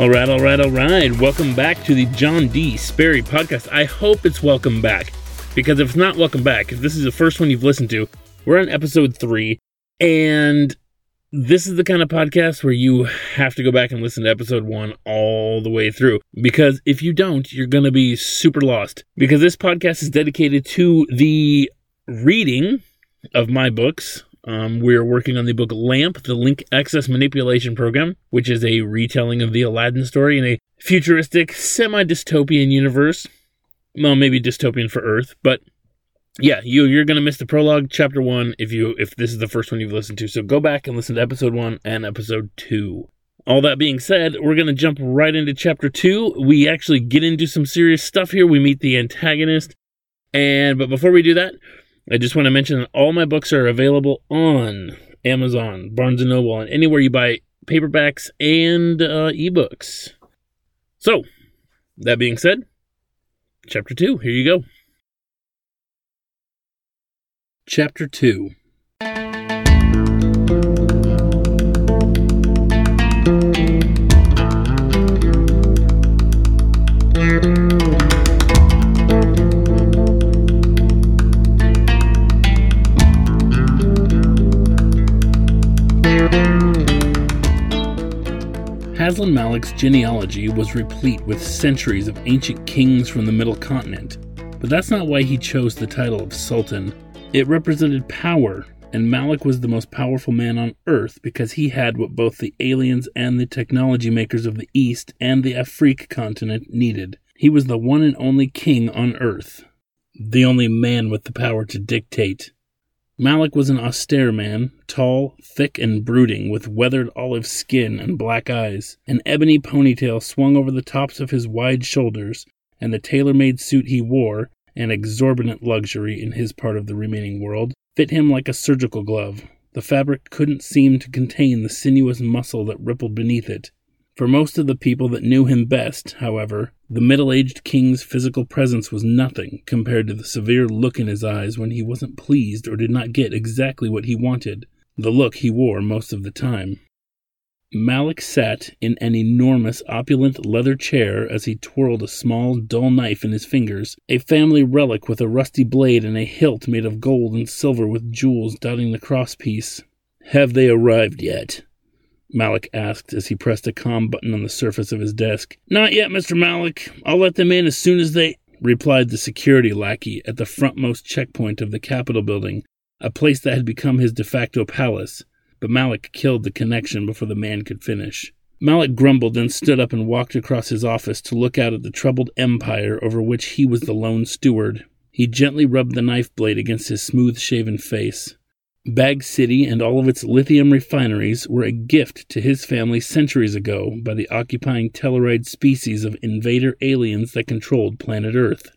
All right, all right, all right. Welcome back to the John D. Sperry podcast. I hope it's welcome back because if it's not welcome back, if this is the first one you've listened to, we're on episode three, and this is the kind of podcast where you have to go back and listen to episode one all the way through because if you don't, you're going to be super lost. Because this podcast is dedicated to the reading of my books um, we're working on the book Lamp, the Link Access Manipulation Program, which is a retelling of the Aladdin story in a futuristic, semi dystopian universe. Well, maybe dystopian for Earth, but yeah, you you're gonna miss the prologue, chapter one, if you if this is the first one you've listened to. So go back and listen to episode one and episode two. All that being said, we're to jump right into chapter two. We actually get into some serious stuff here. We meet the antagonist. And, but before we do that, I just want to mention that all my books are available on Amazon, Barnes & Noble, and anywhere you buy paperbacks and uh, ebooks. So, that being said, chapter 2, here you go. Chapter 2 Aslan Malik's genealogy was replete with centuries of ancient kings from the Middle Continent, but that's not why he chose the title of Sultan. It represented power, and Malik was the most powerful man on Earth because he had what both the aliens and the technology makers of the East and the Afrique continent needed. He was the one and only king on Earth, the only man with the power to dictate. Malik was an austere man, tall, thick, and brooding, with weathered olive skin and black eyes. An ebony ponytail swung over the tops of his wide shoulders, and the tailor made suit he wore, an exorbitant luxury in his part of the remaining world, fit him like a surgical glove. The fabric couldn't seem to contain the sinuous muscle that rippled beneath it. For most of the people that knew him best, however, the middle aged king's physical presence was nothing compared to the severe look in his eyes when he wasn't pleased or did not get exactly what he wanted, the look he wore most of the time. Malik sat in an enormous, opulent leather chair as he twirled a small, dull knife in his fingers, a family relic with a rusty blade and a hilt made of gold and silver with jewels dotting the crosspiece. Have they arrived yet? Malik asked as he pressed a com button on the surface of his desk. Not yet, Mr. Malik. I'll let them in as soon as they. replied the security lackey at the frontmost checkpoint of the Capitol building, a place that had become his de facto palace. But Malik killed the connection before the man could finish. Malik grumbled, then stood up and walked across his office to look out at the troubled empire over which he was the lone steward. He gently rubbed the knife blade against his smooth shaven face. Bag City and all of its lithium refineries were a gift to his family centuries ago by the occupying Telluride species of invader aliens that controlled planet Earth.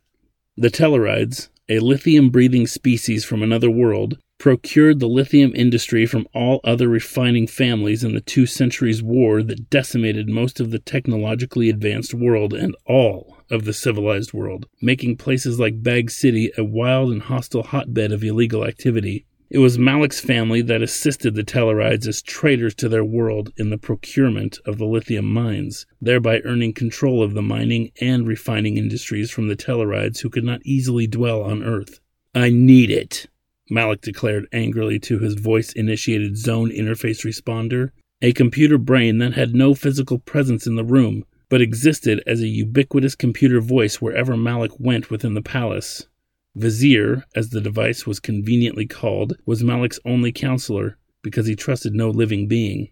The Tellurides, a lithium breathing species from another world, procured the lithium industry from all other refining families in the two centuries war that decimated most of the technologically advanced world and all of the civilized world, making places like Bag City a wild and hostile hotbed of illegal activity. It was Malik's family that assisted the Tellarides as traitors to their world in the procurement of the lithium mines, thereby earning control of the mining and refining industries from the Tellarides who could not easily dwell on Earth. I need it, Malik declared angrily to his voice initiated zone interface responder, a computer brain that had no physical presence in the room, but existed as a ubiquitous computer voice wherever Malik went within the palace. Vizier, as the device was conveniently called, was Malik's only counselor because he trusted no living being.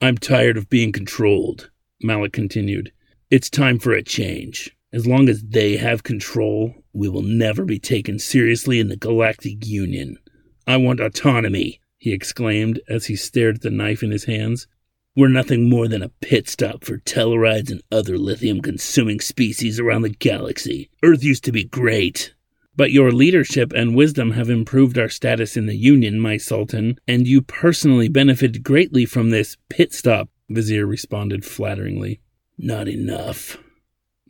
I'm tired of being controlled, Malik continued. It's time for a change. As long as they have control, we will never be taken seriously in the Galactic Union. I want autonomy, he exclaimed as he stared at the knife in his hands. We're nothing more than a pit stop for Tellarides and other lithium consuming species around the galaxy. Earth used to be great, but your leadership and wisdom have improved our status in the Union, my Sultan, and you personally benefited greatly from this pit stop. Vizier responded flatteringly. Not enough,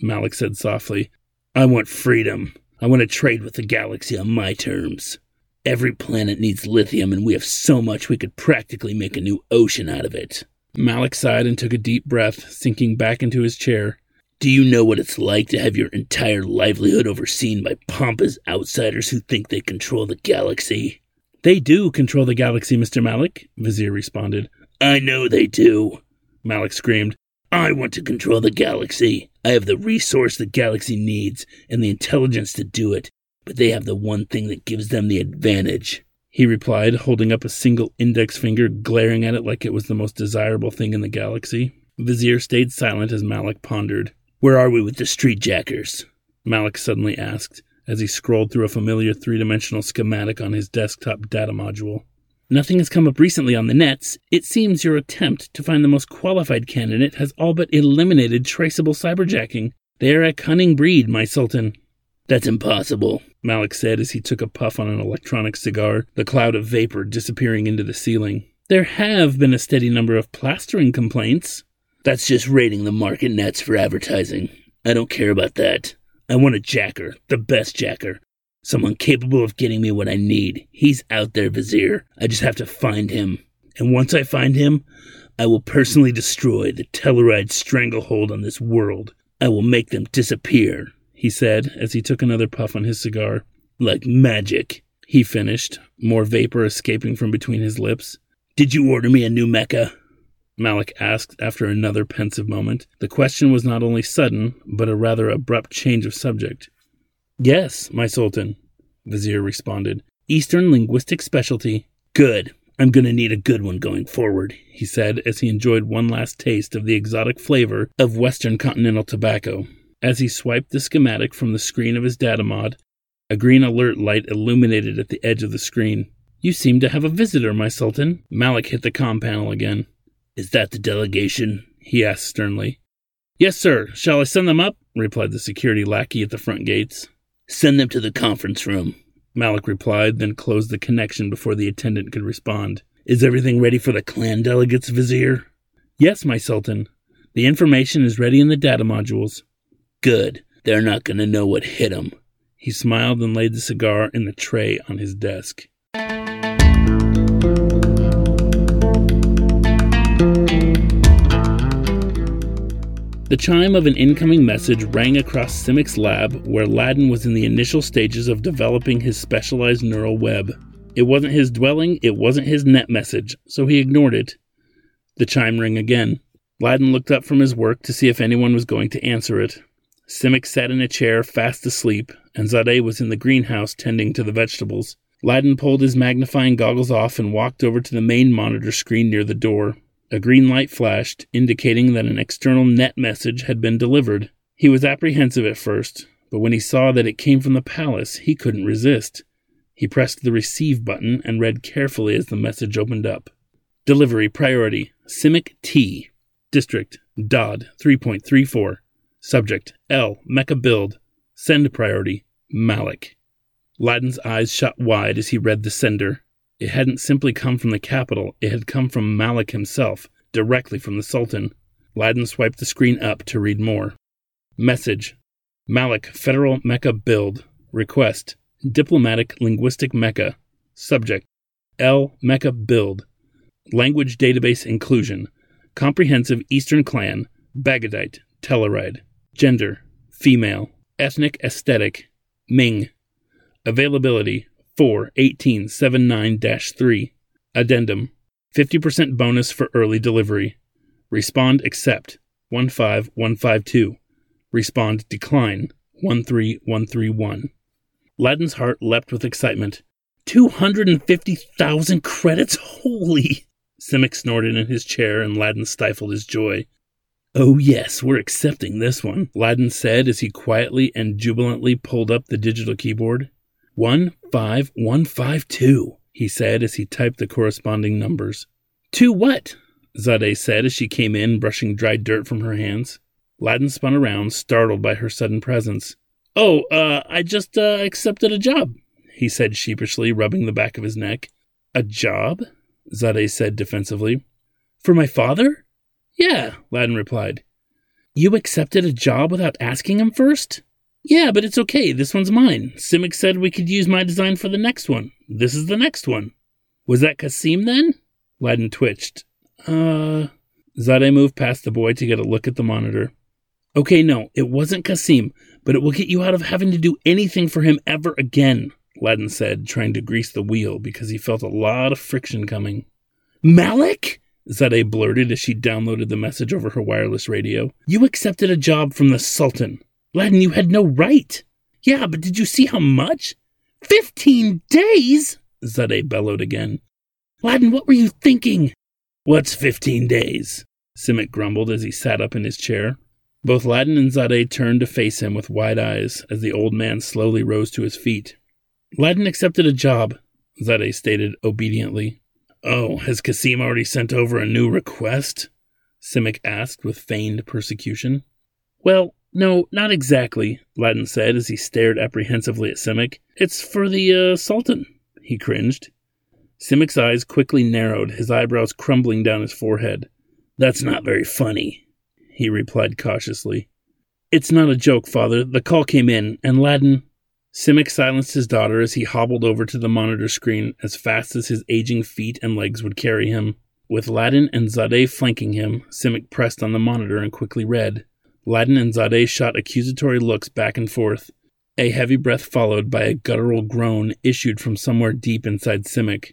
Malik said softly. I want freedom. I want to trade with the galaxy on my terms. Every planet needs lithium, and we have so much we could practically make a new ocean out of it. Malik sighed and took a deep breath, sinking back into his chair. Do you know what it's like to have your entire livelihood overseen by pompous outsiders who think they control the galaxy? They do control the galaxy, Mr. Malik, Vizier responded. I know they do, Malik screamed. I want to control the galaxy. I have the resource the galaxy needs and the intelligence to do it, but they have the one thing that gives them the advantage. He replied, holding up a single index finger, glaring at it like it was the most desirable thing in the galaxy. Vizier stayed silent as Malik pondered. Where are we with the street jackers? Malik suddenly asked, as he scrolled through a familiar three dimensional schematic on his desktop data module. Nothing has come up recently on the nets. It seems your attempt to find the most qualified candidate has all but eliminated traceable cyberjacking. They are a cunning breed, my sultan. That's impossible, Malik said as he took a puff on an electronic cigar, the cloud of vapor disappearing into the ceiling. There have been a steady number of plastering complaints. That's just raiding the market nets for advertising. I don't care about that. I want a jacker, the best jacker, Someone capable of getting me what I need. He's out there, Vizier. I just have to find him. And once I find him, I will personally destroy the Telluride stranglehold on this world. I will make them disappear, he said as he took another puff on his cigar. Like magic, he finished, more vapor escaping from between his lips. Did you order me a new mecha? Malik asked after another pensive moment. The question was not only sudden, but a rather abrupt change of subject. Yes, my sultan, Vizier responded. Eastern linguistic specialty. Good. I'm going to need a good one going forward, he said as he enjoyed one last taste of the exotic flavor of Western Continental tobacco. As he swiped the schematic from the screen of his data mod, a green alert light illuminated at the edge of the screen. You seem to have a visitor, my sultan. Malik hit the com panel again. Is that the delegation? he asked sternly. Yes, sir. Shall I send them up? replied the security lackey at the front gates. Send them to the conference room, Malik replied, then closed the connection before the attendant could respond. Is everything ready for the clan delegates, Vizier? Yes, my Sultan. The information is ready in the data modules. Good. They're not going to know what hit them. He smiled and laid the cigar in the tray on his desk. The chime of an incoming message rang across Simic's lab, where Laddin was in the initial stages of developing his specialized neural web. It wasn't his dwelling, it wasn't his net message, so he ignored it. The chime rang again. Laddin looked up from his work to see if anyone was going to answer it. Simic sat in a chair, fast asleep, and Zadeh was in the greenhouse tending to the vegetables. Laddin pulled his magnifying goggles off and walked over to the main monitor screen near the door. A green light flashed, indicating that an external net message had been delivered. He was apprehensive at first, but when he saw that it came from the palace, he couldn't resist. He pressed the receive button and read carefully as the message opened up. Delivery priority Simic T. District Dodd 3.34. Subject L. Mecha Build. Send priority Malik. Laddin's eyes shot wide as he read the sender. It hadn't simply come from the capital, it had come from Malik himself, directly from the Sultan. Laddin swiped the screen up to read more. Message Malik Federal Mecha Build. Request Diplomatic Linguistic Mecha. Subject L Mecha Build. Language Database Inclusion. Comprehensive Eastern Clan. Bagadite. Telluride. Gender Female. Ethnic Aesthetic. Ming. Availability 41879 3. Addendum 50% bonus for early delivery. Respond accept 15152. Respond decline 13131. Laddin's heart leapt with excitement. 250,000 credits? Holy! Simic snorted in his chair and Laddin stifled his joy. Oh, yes, we're accepting this one, Laddin said as he quietly and jubilantly pulled up the digital keyboard. 15152, he said as he typed the corresponding numbers. To what? Zadeh said as she came in, brushing dry dirt from her hands. Laddin spun around, startled by her sudden presence. Oh, uh, I just, uh, accepted a job, he said sheepishly, rubbing the back of his neck. A job? Zadeh said defensively. For my father? Yeah, Laddin replied. You accepted a job without asking him first? Yeah, but it's okay. This one's mine. Simic said we could use my design for the next one. This is the next one. Was that Kasim then? Laddin twitched. Uh. Moved past the boy to get a look at the monitor. Okay, no, it wasn't Kasim, but it will get you out of having to do anything for him ever again, Laddin said, trying to grease the wheel because he felt a lot of friction coming. Malik? Zadeh blurted as she downloaded the message over her wireless radio. You accepted a job from the Sultan. Laddin, you had no right. Yeah, but did you see how much? Fifteen days? Zade bellowed again. Laddin, what were you thinking? What's fifteen days? Simic grumbled as he sat up in his chair. Both Laddin and Zade turned to face him with wide eyes as the old man slowly rose to his feet. Laddin accepted a job, Zade stated obediently. Oh, has Kasim already sent over a new request? Simic asked with feigned persecution. Well, no, not exactly, Laddin said as he stared apprehensively at Simic. It's for the, uh, Sultan, he cringed. Simic's eyes quickly narrowed, his eyebrows crumbling down his forehead. That's not very funny, he replied cautiously. It's not a joke, father. The call came in, and Laddin. Simic silenced his daughter as he hobbled over to the monitor screen as fast as his aging feet and legs would carry him. With Laddin and Zadeh flanking him, Simic pressed on the monitor and quickly read. Laddin and Zadeh shot accusatory looks back and forth. A heavy breath followed by a guttural groan issued from somewhere deep inside Simic.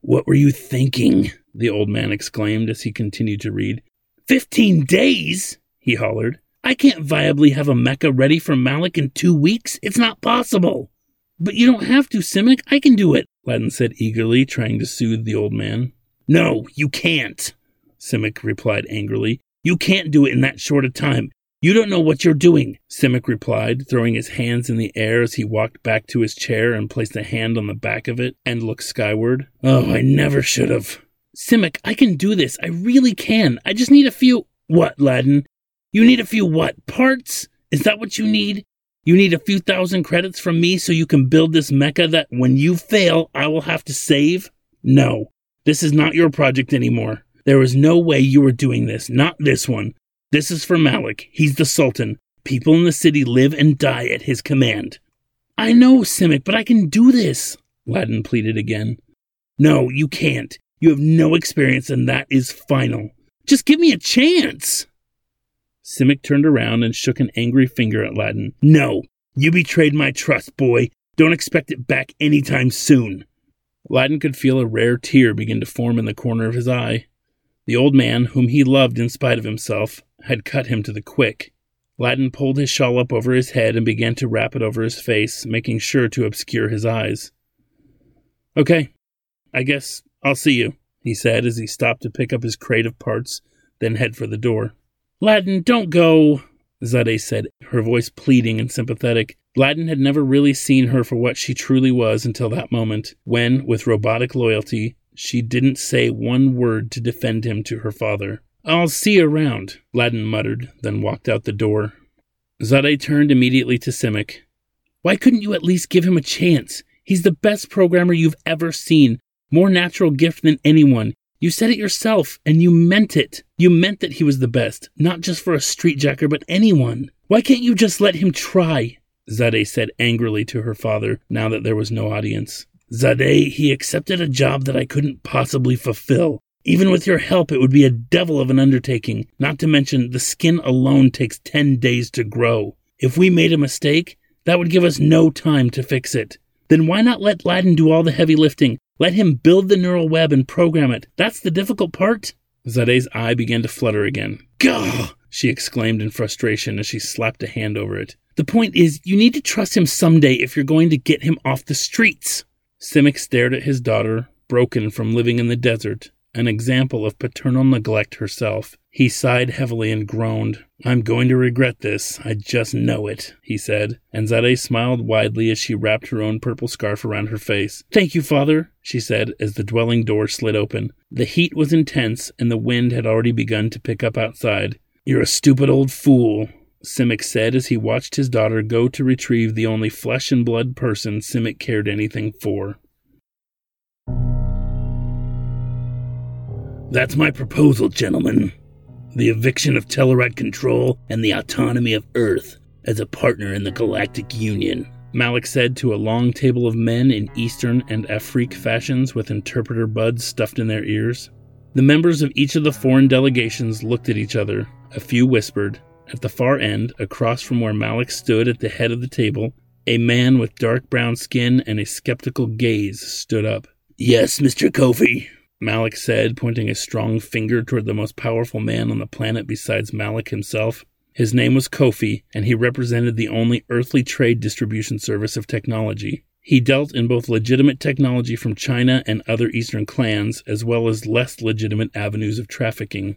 What were you thinking? the old man exclaimed as he continued to read. Fifteen days? he hollered. I can't viably have a mecha ready for Malik in two weeks. It's not possible. But you don't have to, Simic. I can do it, Laddin said eagerly, trying to soothe the old man. No, you can't, Simic replied angrily. You can't do it in that short a time. You don't know what you're doing, Simic replied, throwing his hands in the air as he walked back to his chair and placed a hand on the back of it and looked skyward. Oh, I never should have. Simic, I can do this. I really can. I just need a few. What, Laddin? You need a few what? Parts? Is that what you need? You need a few thousand credits from me so you can build this mecha that when you fail, I will have to save? No. This is not your project anymore. There is no way you are doing this. Not this one. This is for Malik. He's the Sultan. People in the city live and die at his command. I know, Simic, but I can do this, Laddin pleaded again. No, you can't. You have no experience, and that is final. Just give me a chance. Simic turned around and shook an angry finger at Laddin. No, you betrayed my trust, boy. Don't expect it back anytime soon. Laddin could feel a rare tear begin to form in the corner of his eye. The old man, whom he loved in spite of himself, had cut him to the quick. Laddin pulled his shawl up over his head and began to wrap it over his face, making sure to obscure his eyes. Okay, I guess I'll see you, he said as he stopped to pick up his crate of parts, then head for the door. Laddin, don't go, Zadeh said, her voice pleading and sympathetic. Laddin had never really seen her for what she truly was until that moment, when, with robotic loyalty, she didn't say one word to defend him to her father. I'll see you around, Laddin muttered, then walked out the door. Zadeh turned immediately to Simic. Why couldn't you at least give him a chance? He's the best programmer you've ever seen. More natural gift than anyone. You said it yourself, and you meant it. You meant that he was the best, not just for a streetjacker, but anyone. Why can't you just let him try? Zadeh said angrily to her father, now that there was no audience. Zadeh, he accepted a job that I couldn't possibly fulfill. Even with your help, it would be a devil of an undertaking, not to mention the skin alone takes 10 days to grow. If we made a mistake, that would give us no time to fix it. Then why not let Laddin do all the heavy lifting? Let him build the neural web and program it. That's the difficult part. Zadeh's eye began to flutter again. Gah! she exclaimed in frustration as she slapped a hand over it. The point is, you need to trust him someday if you're going to get him off the streets. Simic stared at his daughter, broken from living in the desert, an example of paternal neglect herself. He sighed heavily and groaned. I'm going to regret this. I just know it, he said. And Zadeh smiled widely as she wrapped her own purple scarf around her face. Thank you, father, she said as the dwelling door slid open. The heat was intense, and the wind had already begun to pick up outside. You're a stupid old fool, Simic said as he watched his daughter go to retrieve the only flesh and blood person Simic cared anything for. That's my proposal, gentlemen. the eviction of Tellarite control, and the autonomy of Earth as a partner in the Galactic Union. Malik said to a long table of men in Eastern and Afrique fashions with interpreter buds stuffed in their ears. The members of each of the foreign delegations looked at each other. A few whispered. At the far end, across from where Malik stood at the head of the table, a man with dark brown skin and a skeptical gaze stood up. Yes, Mr. Kofi. Malik said, pointing a strong finger toward the most powerful man on the planet besides Malik himself. His name was Kofi, and he represented the only earthly trade distribution service of technology. He dealt in both legitimate technology from China and other Eastern clans, as well as less legitimate avenues of trafficking.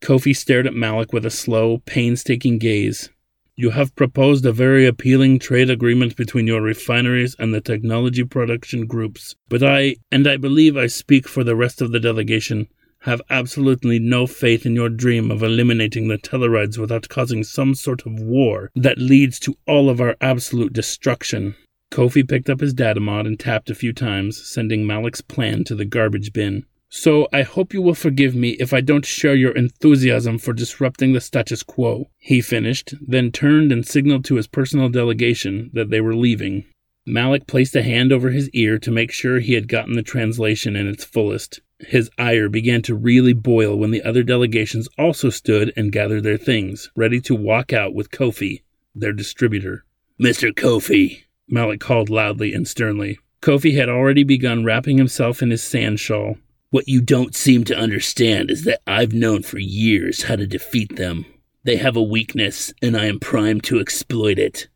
Kofi stared at Malik with a slow, painstaking gaze. You have proposed a very appealing trade agreement between your refineries and the technology production groups, but I, and I believe I speak for the rest of the delegation, have absolutely no faith in your dream of eliminating the Tellarides without causing some sort of war that leads to all of our absolute destruction. Kofi picked up his datamod and tapped a few times, sending Malik's plan to the garbage bin. So I hope you will forgive me if I don't share your enthusiasm for disrupting the status quo. He finished, then turned and signaled to his personal delegation that they were leaving. Malik placed a hand over his ear to make sure he had gotten the translation in its fullest. His ire began to really boil when the other delegations also stood and gathered their things, ready to walk out with Kofi, their distributor. Mr. Kofi, Malik called loudly and sternly. Kofi had already begun wrapping himself in his sand shawl. What you don't seem to understand is that I've known for years how to defeat them. They have a weakness, and I am primed to exploit it.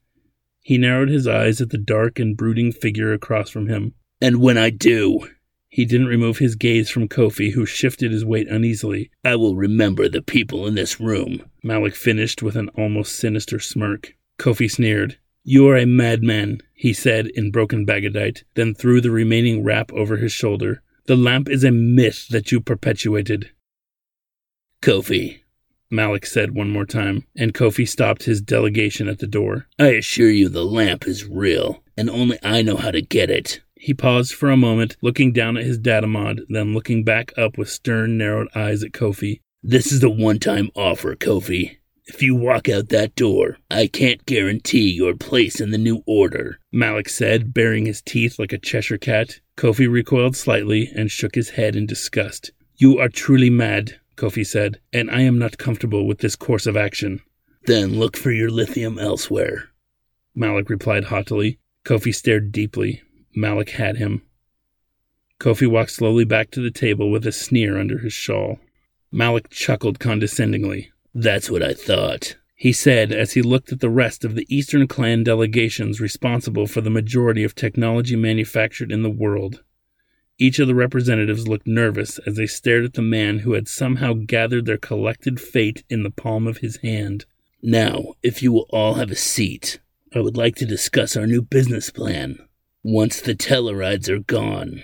He narrowed his eyes at the dark and brooding figure across from him. And when I do, he didn't remove his gaze from Kofi, who shifted his weight uneasily. I will remember the people in this room. Malik finished with an almost sinister smirk. Kofi sneered. You are a madman, he said in broken Bagadite, then threw the remaining wrap over his shoulder. The lamp is a myth that you perpetuated. Kofi, Malik said one more time, and Kofi stopped his delegation at the door. I assure you the lamp is real, and only I know how to get it. He paused for a moment, looking down at his datamod, then looking back up with stern, narrowed eyes at Kofi. This is a one time offer, Kofi. If you walk out that door, I can't guarantee your place in the new order, Malik said, baring his teeth like a Cheshire cat. Kofi recoiled slightly and shook his head in disgust. You are truly mad, Kofi said, and I am not comfortable with this course of action. Then look for your lithium elsewhere, Malik replied haughtily. Kofi stared deeply. Malik had him. Kofi walked slowly back to the table with a sneer under his shawl. Malik chuckled condescendingly. That's what I thought, he said as he looked at the rest of the Eastern Clan delegations responsible for the majority of technology manufactured in the world. Each of the representatives looked nervous as they stared at the man who had somehow gathered their collected fate in the palm of his hand. Now, if you will all have a seat, I would like to discuss our new business plan once the Tellarides are gone.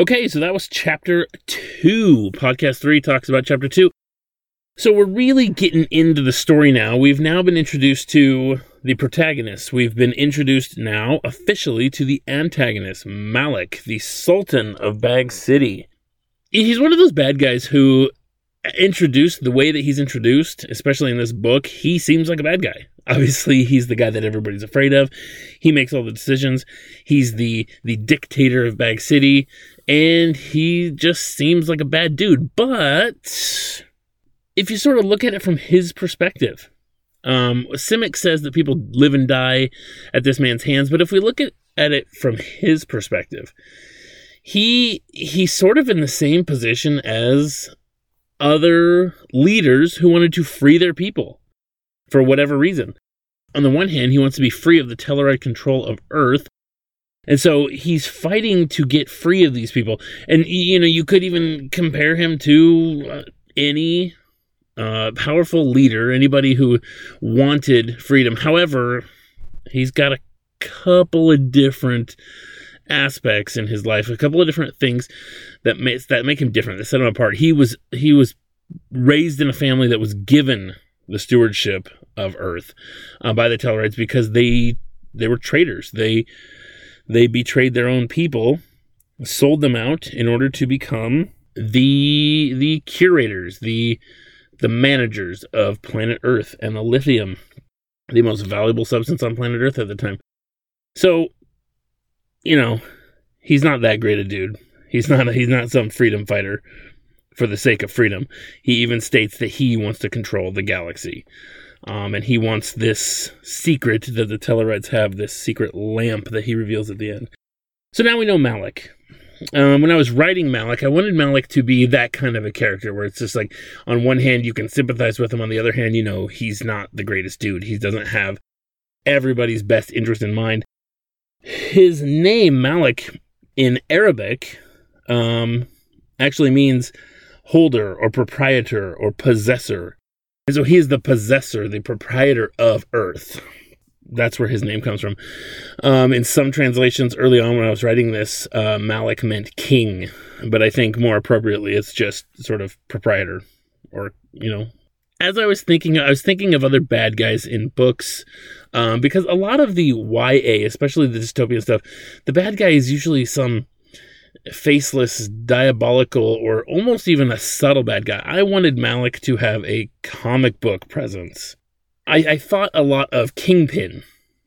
Okay, so that was chapter two. Podcast three talks about chapter two. So we're really getting into the story now. We've now been introduced to the protagonist. We've been introduced now officially to the antagonist, Malik, the Sultan of Bag City. He's one of those bad guys who introduced the way that he's introduced, especially in this book, he seems like a bad guy. Obviously, he's the guy that everybody's afraid of. He makes all the decisions. He's the the dictator of Bag City, and he just seems like a bad dude. But if you sort of look at it from his perspective, um, Simic says that people live and die at this man's hands, but if we look at, at it from his perspective, he he's sort of in the same position as other leaders who wanted to free their people for whatever reason. On the one hand, he wants to be free of the Tellarite control of Earth. And so he's fighting to get free of these people. And, you know, you could even compare him to uh, any uh, powerful leader, anybody who wanted freedom. However, he's got a couple of different aspects in his life, a couple of different things that makes that make him different, that set him apart. He was he was raised in a family that was given the stewardship of Earth uh, by the Tellarites because they they were traitors. They they betrayed their own people, sold them out in order to become the the curators, the the managers of planet Earth and the lithium, the most valuable substance on planet Earth at the time. So, you know, he's not that great a dude. He's not a, he's not some freedom fighter for the sake of freedom. He even states that he wants to control the galaxy. Um, and he wants this secret that the Tellarites have, this secret lamp that he reveals at the end. So now we know Malik. Um, when I was writing Malik, I wanted Malik to be that kind of a character where it's just like, on one hand, you can sympathize with him. On the other hand, you know, he's not the greatest dude. He doesn't have everybody's best interest in mind. His name, Malik, in Arabic, um, actually means holder or proprietor or possessor. And so he is the possessor, the proprietor of Earth. That's where his name comes from. Um, in some translations, early on when I was writing this, uh, Malik meant king, but I think more appropriately, it's just sort of proprietor, or you know. As I was thinking, I was thinking of other bad guys in books, um, because a lot of the YA, especially the dystopian stuff, the bad guy is usually some faceless, diabolical, or almost even a subtle bad guy. I wanted Malik to have a comic book presence. I, I thought a lot of Kingpin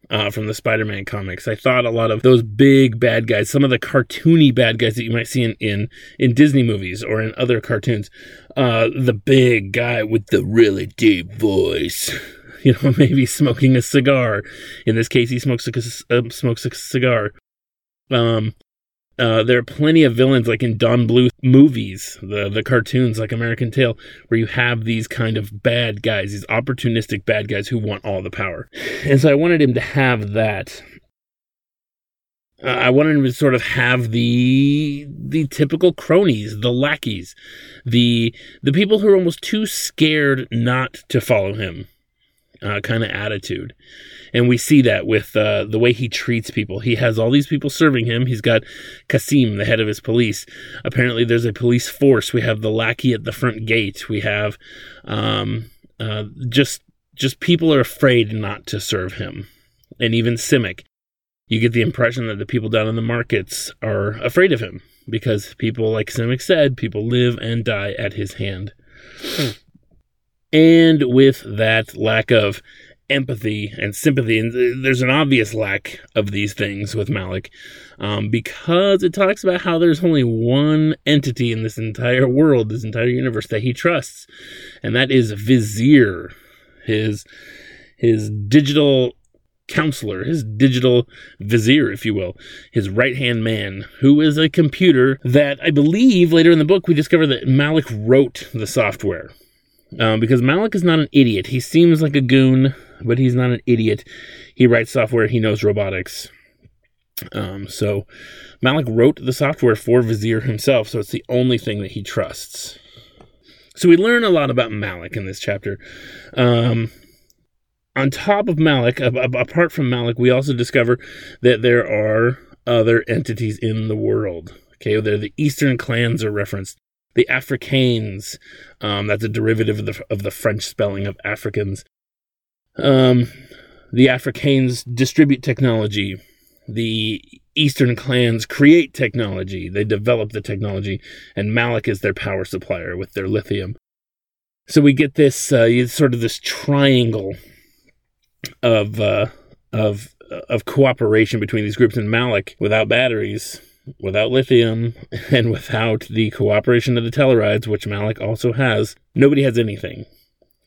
uh, from the Spider Man comics. I thought a lot of those big bad guys, some of the cartoony bad guys that you might see in, in, in Disney movies or in other cartoons. Uh, the big guy with the really deep voice. You know, maybe smoking a cigar. In this case, he smokes a, uh, smokes a cigar. Um, uh, there are plenty of villains like in Don Bluth movies, the the cartoons like American Tail, where you have these kind of bad guys, these opportunistic bad guys who want all the power. And so I wanted him to have that. Uh, I wanted him to sort of have the the typical cronies, the lackeys, the the people who are almost too scared not to follow him, uh, kind of attitude and we see that with uh, the way he treats people. He has all these people serving him. He's got Kasim, the head of his police. Apparently, there's a police force. We have the lackey at the front gate. We have um, uh, just just people are afraid not to serve him, and even Simic. You get the impression that the people down in the markets are afraid of him because people, like Simic said, people live and die at his hand. And with that lack of empathy and sympathy. And there's an obvious lack of these things with Malik um, because it talks about how there's only one entity in this entire world, this entire universe that he trusts, and that is Vizier, his his digital counselor, his digital vizier, if you will, his right hand man, who is a computer that I believe later in the book we discover that Malik wrote the software. Um, because Malik is not an idiot. He seems like a goon but he's not an idiot. He writes software, he knows robotics. Um, so Malik wrote the software for Vizier himself, so it's the only thing that he trusts. So we learn a lot about Malik in this chapter. Um, on top of Malik, apart from Malik, we also discover that there are other entities in the world. Okay, there the Eastern clans are referenced. The Afrikaans, um, that's a derivative of the, of the French spelling of Africans. Um, the Afrikaans distribute technology. The Eastern clans create technology. They develop the technology, and Malik is their power supplier with their lithium. So we get this uh, sort of this triangle of uh, of of cooperation between these groups. And Malik, without batteries, without lithium, and without the cooperation of the Tellarides, which Malik also has, nobody has anything.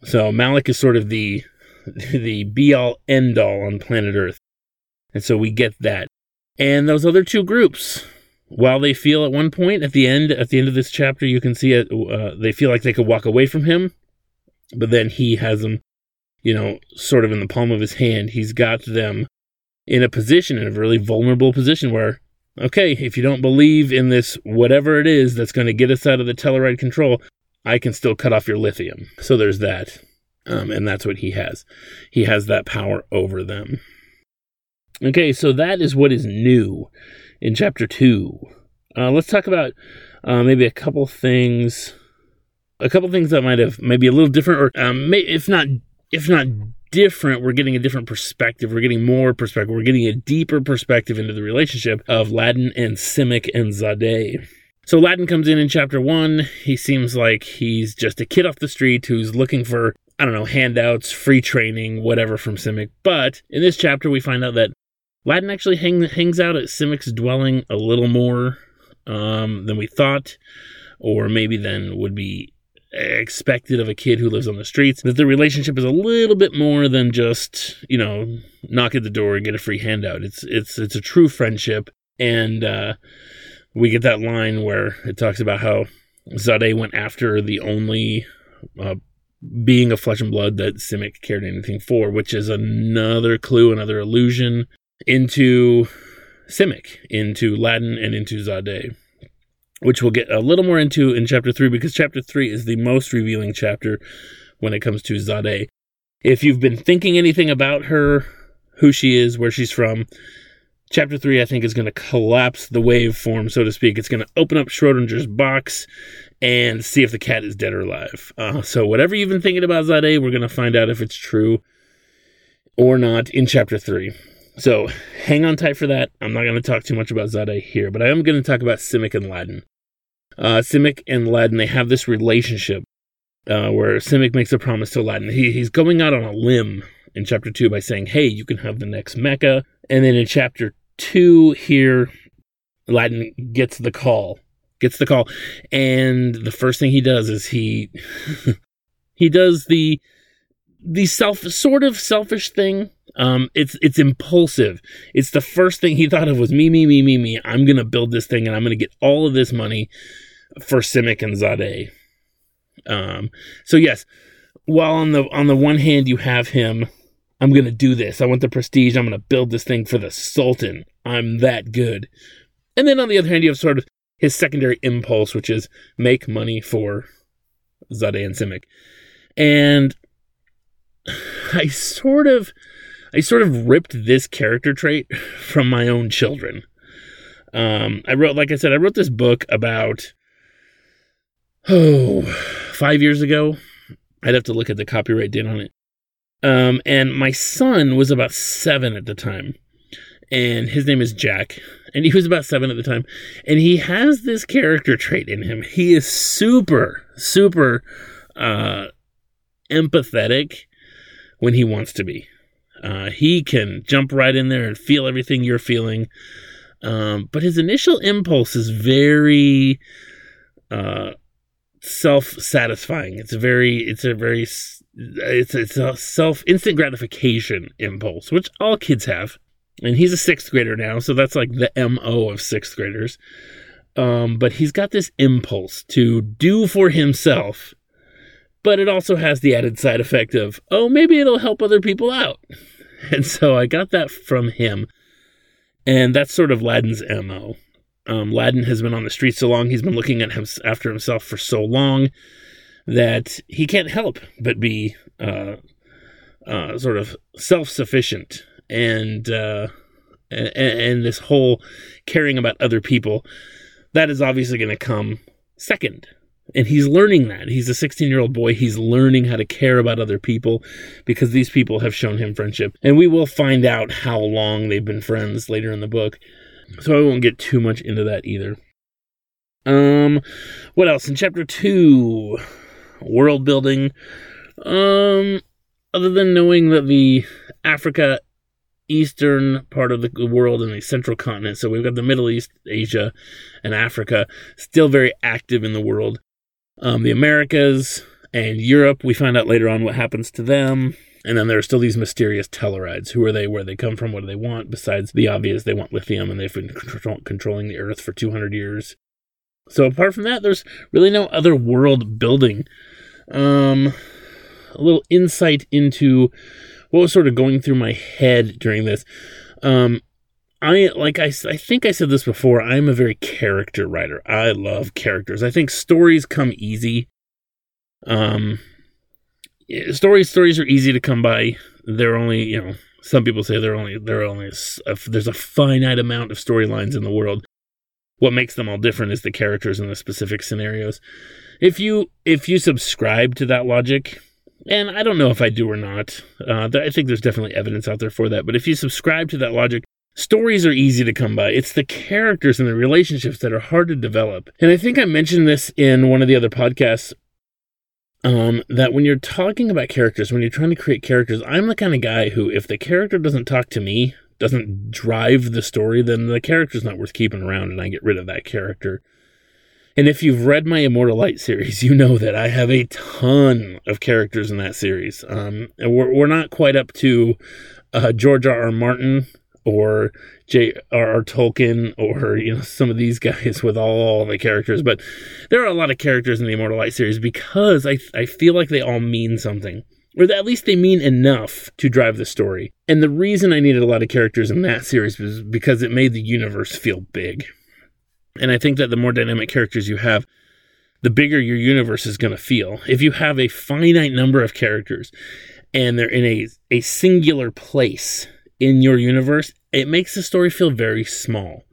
So Malik is sort of the the be all end all on planet Earth. And so we get that. And those other two groups, while they feel at one point at the end at the end of this chapter, you can see it. Uh, they feel like they could walk away from him, but then he has them, you know, sort of in the palm of his hand. He's got them in a position, in a really vulnerable position, where okay, if you don't believe in this whatever it is that's going to get us out of the Tellarite control, I can still cut off your lithium. So there's that. Um, and that's what he has. He has that power over them. Okay, so that is what is new in chapter two. Uh, let's talk about uh, maybe a couple things, a couple things that might have maybe a little different, or um, may, if not, if not different, we're getting a different perspective. We're getting more perspective. We're getting a deeper perspective into the relationship of Laddin and Simic and Zadeh. So Laddin comes in in chapter one. He seems like he's just a kid off the street who's looking for I don't know, handouts, free training, whatever from Simic. But in this chapter, we find out that Laddin actually hang, hangs out at Simic's dwelling a little more um, than we thought, or maybe than would be expected of a kid who lives on the streets. That the relationship is a little bit more than just you know knock at the door and get a free handout. It's it's it's a true friendship, and uh, we get that line where it talks about how Zadeh went after the only uh, being of flesh and blood that Simic cared anything for, which is another clue, another allusion into Simic, into Laddin, and into Zadeh, which we'll get a little more into in chapter 3 because chapter 3 is the most revealing chapter when it comes to Zadeh. If you've been thinking anything about her, who she is, where she's from, chapter 3 I think is going to collapse the waveform, so to speak. It's going to open up Schrodinger's box and see if the cat is dead or alive. Uh, so, whatever you've been thinking about Zadeh, we're going to find out if it's true or not in chapter 3. So, hang on tight for that. I'm not going to talk too much about Zadeh here, but I am going to talk about Simic and Laddin. Uh, Simic and Laddin, they have this relationship uh, where Simic makes a promise to Laddin. He, he's going out on a limb in chapter 2 by saying, Hey, you can have the next Mecha. And then in chapter 2 here, Laddin gets the call gets the call, and the first thing he does is he he does the the self sort of selfish thing. Um, it's it's impulsive. It's the first thing he thought of was me, me, me, me, me. I'm gonna build this thing, and I'm gonna get all of this money for Simic and Zadeh. Um, so yes, while on the on the one hand you have him, I'm gonna do this. I want the prestige. I'm gonna build this thing for the Sultan. I'm that good. And then on the other hand, you have sort of his secondary impulse, which is make money for Zadeh and Simic. And I sort of I sort of ripped this character trait from my own children. Um, I wrote, like I said, I wrote this book about oh five years ago. I'd have to look at the copyright date on it. Um, and my son was about seven at the time and his name is Jack, and he was about seven at the time, and he has this character trait in him. He is super, super uh, empathetic when he wants to be. Uh, he can jump right in there and feel everything you're feeling, um, but his initial impulse is very uh, self-satisfying. It's a very, it's a very, it's it's a self instant gratification impulse, which all kids have and he's a sixth grader now, so that's like the MO of sixth graders. Um, but he's got this impulse to do for himself, but it also has the added side effect of, oh, maybe it'll help other people out. And so I got that from him. And that's sort of Laddin's MO. Um, Laddin has been on the streets so long, he's been looking at him after himself for so long that he can't help but be uh, uh, sort of self sufficient and, uh, and and this whole caring about other people that is obviously going to come second and he's learning that. He's a 16 year old boy. He's learning how to care about other people because these people have shown him friendship. And we will find out how long they've been friends later in the book. So i won't get too much into that either. Um what else? In chapter 2 world building. Um other than knowing that the africa eastern part of the world and the central continent. So we've got the Middle East, Asia, and Africa still very active in the world. Um, the Americas and Europe, we find out later on what happens to them. And then there are still these mysterious Tellarides. Who are they? Where they come from? What do they want? Besides the obvious, they want lithium and they've been control- controlling the Earth for 200 years. So apart from that, there's really no other world building. Um, a little insight into what was sort of going through my head during this. Um, I like I, I think I said this before. I'm a very character writer. I love characters. I think stories come easy Um, stories stories are easy to come by. They're only you know some people say they're only they're only a, there's a finite amount of storylines in the world. What makes them all different is the characters and the specific scenarios. If you if you subscribe to that logic, and I don't know if I do or not, uh, I think there's definitely evidence out there for that. But if you subscribe to that logic, Stories are easy to come by. It's the characters and the relationships that are hard to develop. And I think I mentioned this in one of the other podcasts um, that when you're talking about characters, when you're trying to create characters, I'm the kind of guy who, if the character doesn't talk to me, doesn't drive the story, then the character's not worth keeping around and I get rid of that character. And if you've read my Immortal Light series, you know that I have a ton of characters in that series. Um, and we're, we're not quite up to uh, George R. R. Martin or J.R.R. Tolkien or you know some of these guys with all the characters, but there are a lot of characters in the Immortal Light series because I I feel like they all mean something. Or at least they mean enough to drive the story. And the reason I needed a lot of characters in that series was because it made the universe feel big. And I think that the more dynamic characters you have, the bigger your universe is going to feel. If you have a finite number of characters and they're in a, a singular place in your universe, it makes the story feel very small.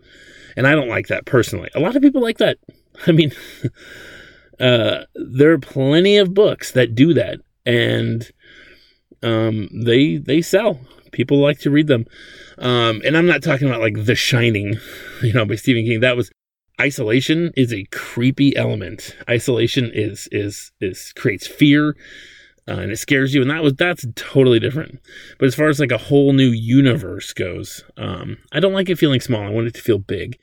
And I don't like that personally. A lot of people like that. I mean, uh, there are plenty of books that do that, and um, they they sell. People like to read them. Um, and I'm not talking about like The Shining, you know, by Stephen King. That was isolation is a creepy element. Isolation is is is creates fear uh, and it scares you and that was that's totally different. But as far as like a whole new universe goes um, i don't like it feeling small. I want it to feel big.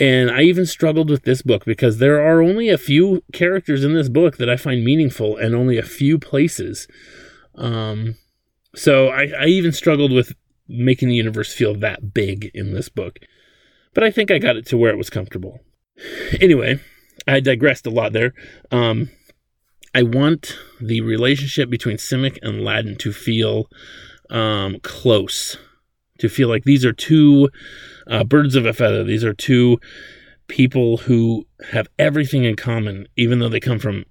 And i even struggled with this book because there are only a few characters in this book that i find meaningful and only a few places. Um, so I, I even struggled with making the universe feel that big in this book. But i think i got it to where it was comfortable. Anyway i digressed a lot there. Um, I want the relationship between Simic and Laddin to feel um, close, to feel like these are two uh, birds of a feather. These are two people who have everything in common, even though they come from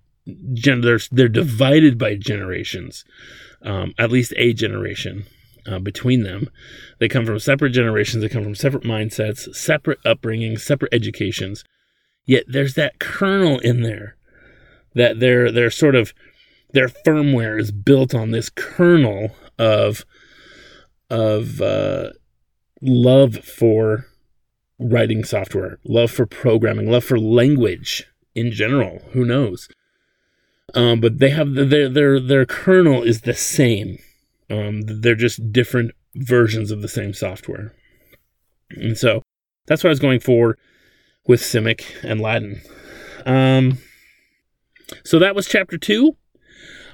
gen- they're, they're divided by generations, um, at least a generation. Uh, between them. They come from separate generations, they come from separate mindsets, separate upbringings, separate educations. Yet there's that kernel in there that their their sort of their firmware is built on this kernel of of uh, love for writing software, love for programming, love for language in general. Who knows? Um, but they have their their their kernel is the same. Um, they're just different versions of the same software, and so that's what I was going for with Simic and Laddin. Um, so that was chapter two.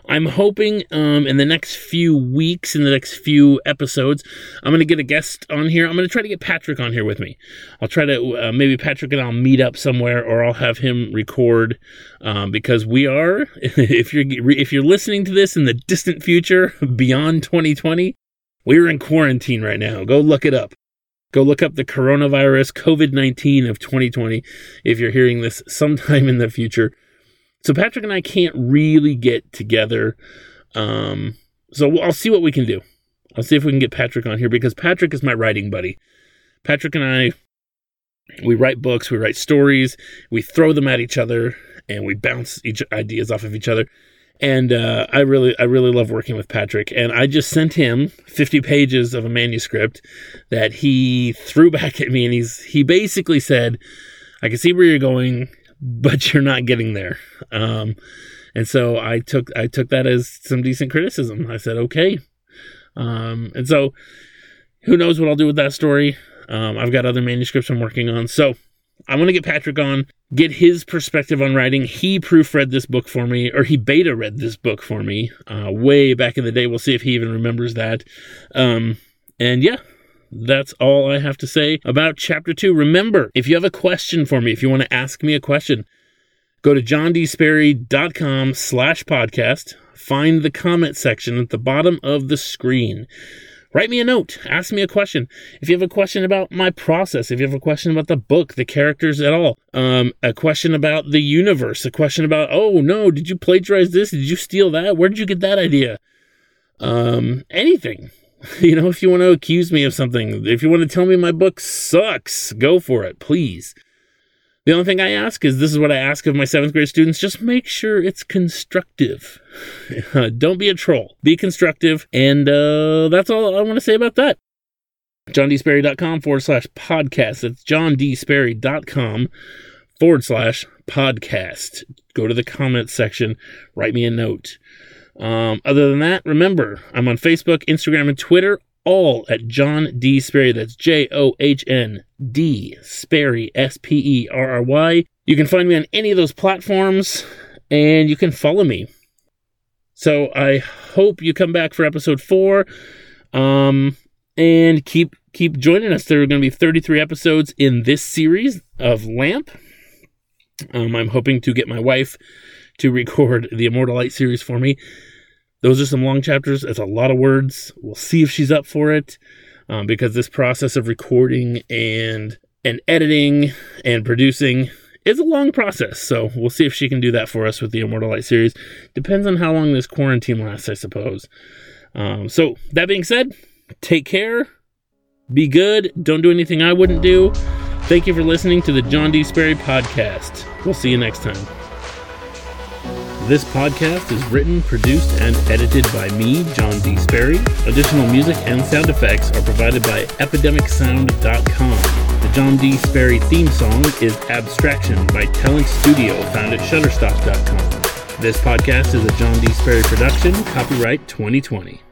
I'm hoping um, in the next few weeks, in the next few episodes, I'm going to get a guest on here. I'm going to try to get Patrick on here with me. I'll try to uh, maybe Patrick and I'll meet up somewhere, or I'll have him record um, because we are. If you're if you're listening to this in the distant future, beyond 2020, we're in quarantine right now. Go look it up. Go look up the coronavirus COVID 19 of 2020 if you're hearing this sometime in the future. So Patrick and I can't really get together. Um, so I'll see what we can do. I'll see if we can get Patrick on here because Patrick is my writing buddy. Patrick and I, we write books, we write stories, we throw them at each other, and we bounce each ideas off of each other. And uh, I really, I really love working with Patrick. And I just sent him 50 pages of a manuscript that he threw back at me, and he's he basically said, "I can see where you're going but you're not getting there. Um, and so I took I took that as some decent criticism. I said, okay. Um, and so who knows what I'll do with that story. Um, I've got other manuscripts I'm working on. So I want to get Patrick on, get his perspective on writing. He proofread this book for me, or he beta read this book for me uh, way back in the day. We'll see if he even remembers that. Um, and yeah, that's all I have to say about chapter two. Remember, if you have a question for me, if you want to ask me a question, go to johndSperry.com slash podcast, find the comment section at the bottom of the screen. write me a note. Ask me a question. If you have a question about my process, if you have a question about the book, the characters at all, um, a question about the universe, a question about, oh no, did you plagiarize this? Did you steal that? Where did you get that idea? Um, anything. You know, if you want to accuse me of something, if you want to tell me my book sucks, go for it, please. The only thing I ask is this is what I ask of my seventh grade students just make sure it's constructive. Don't be a troll, be constructive. And uh, that's all I want to say about that. JohnDSperry.com forward slash podcast. That's JohnDSperry.com forward slash podcast. Go to the comments section, write me a note. Um, other than that, remember, I'm on Facebook, Instagram, and Twitter, all at John D. Sperry. That's J O H N D Sperry, S P E R R Y. You can find me on any of those platforms, and you can follow me. So I hope you come back for episode four, um, and keep keep joining us. There are going to be 33 episodes in this series of Lamp. Um, I'm hoping to get my wife to record the Immortal Light series for me. Those are some long chapters. It's a lot of words. We'll see if she's up for it um, because this process of recording and and editing and producing is a long process. So we'll see if she can do that for us with the Immortal Light series. Depends on how long this quarantine lasts, I suppose. Um, so that being said, take care, be good, don't do anything I wouldn't do. Thank you for listening to the John D. Sperry podcast. We'll see you next time. This podcast is written, produced, and edited by me, John D. Sperry. Additional music and sound effects are provided by EpidemicSound.com. The John D. Sperry theme song is Abstraction by Talent Studio, found at Shutterstock.com. This podcast is a John D. Sperry production, copyright 2020.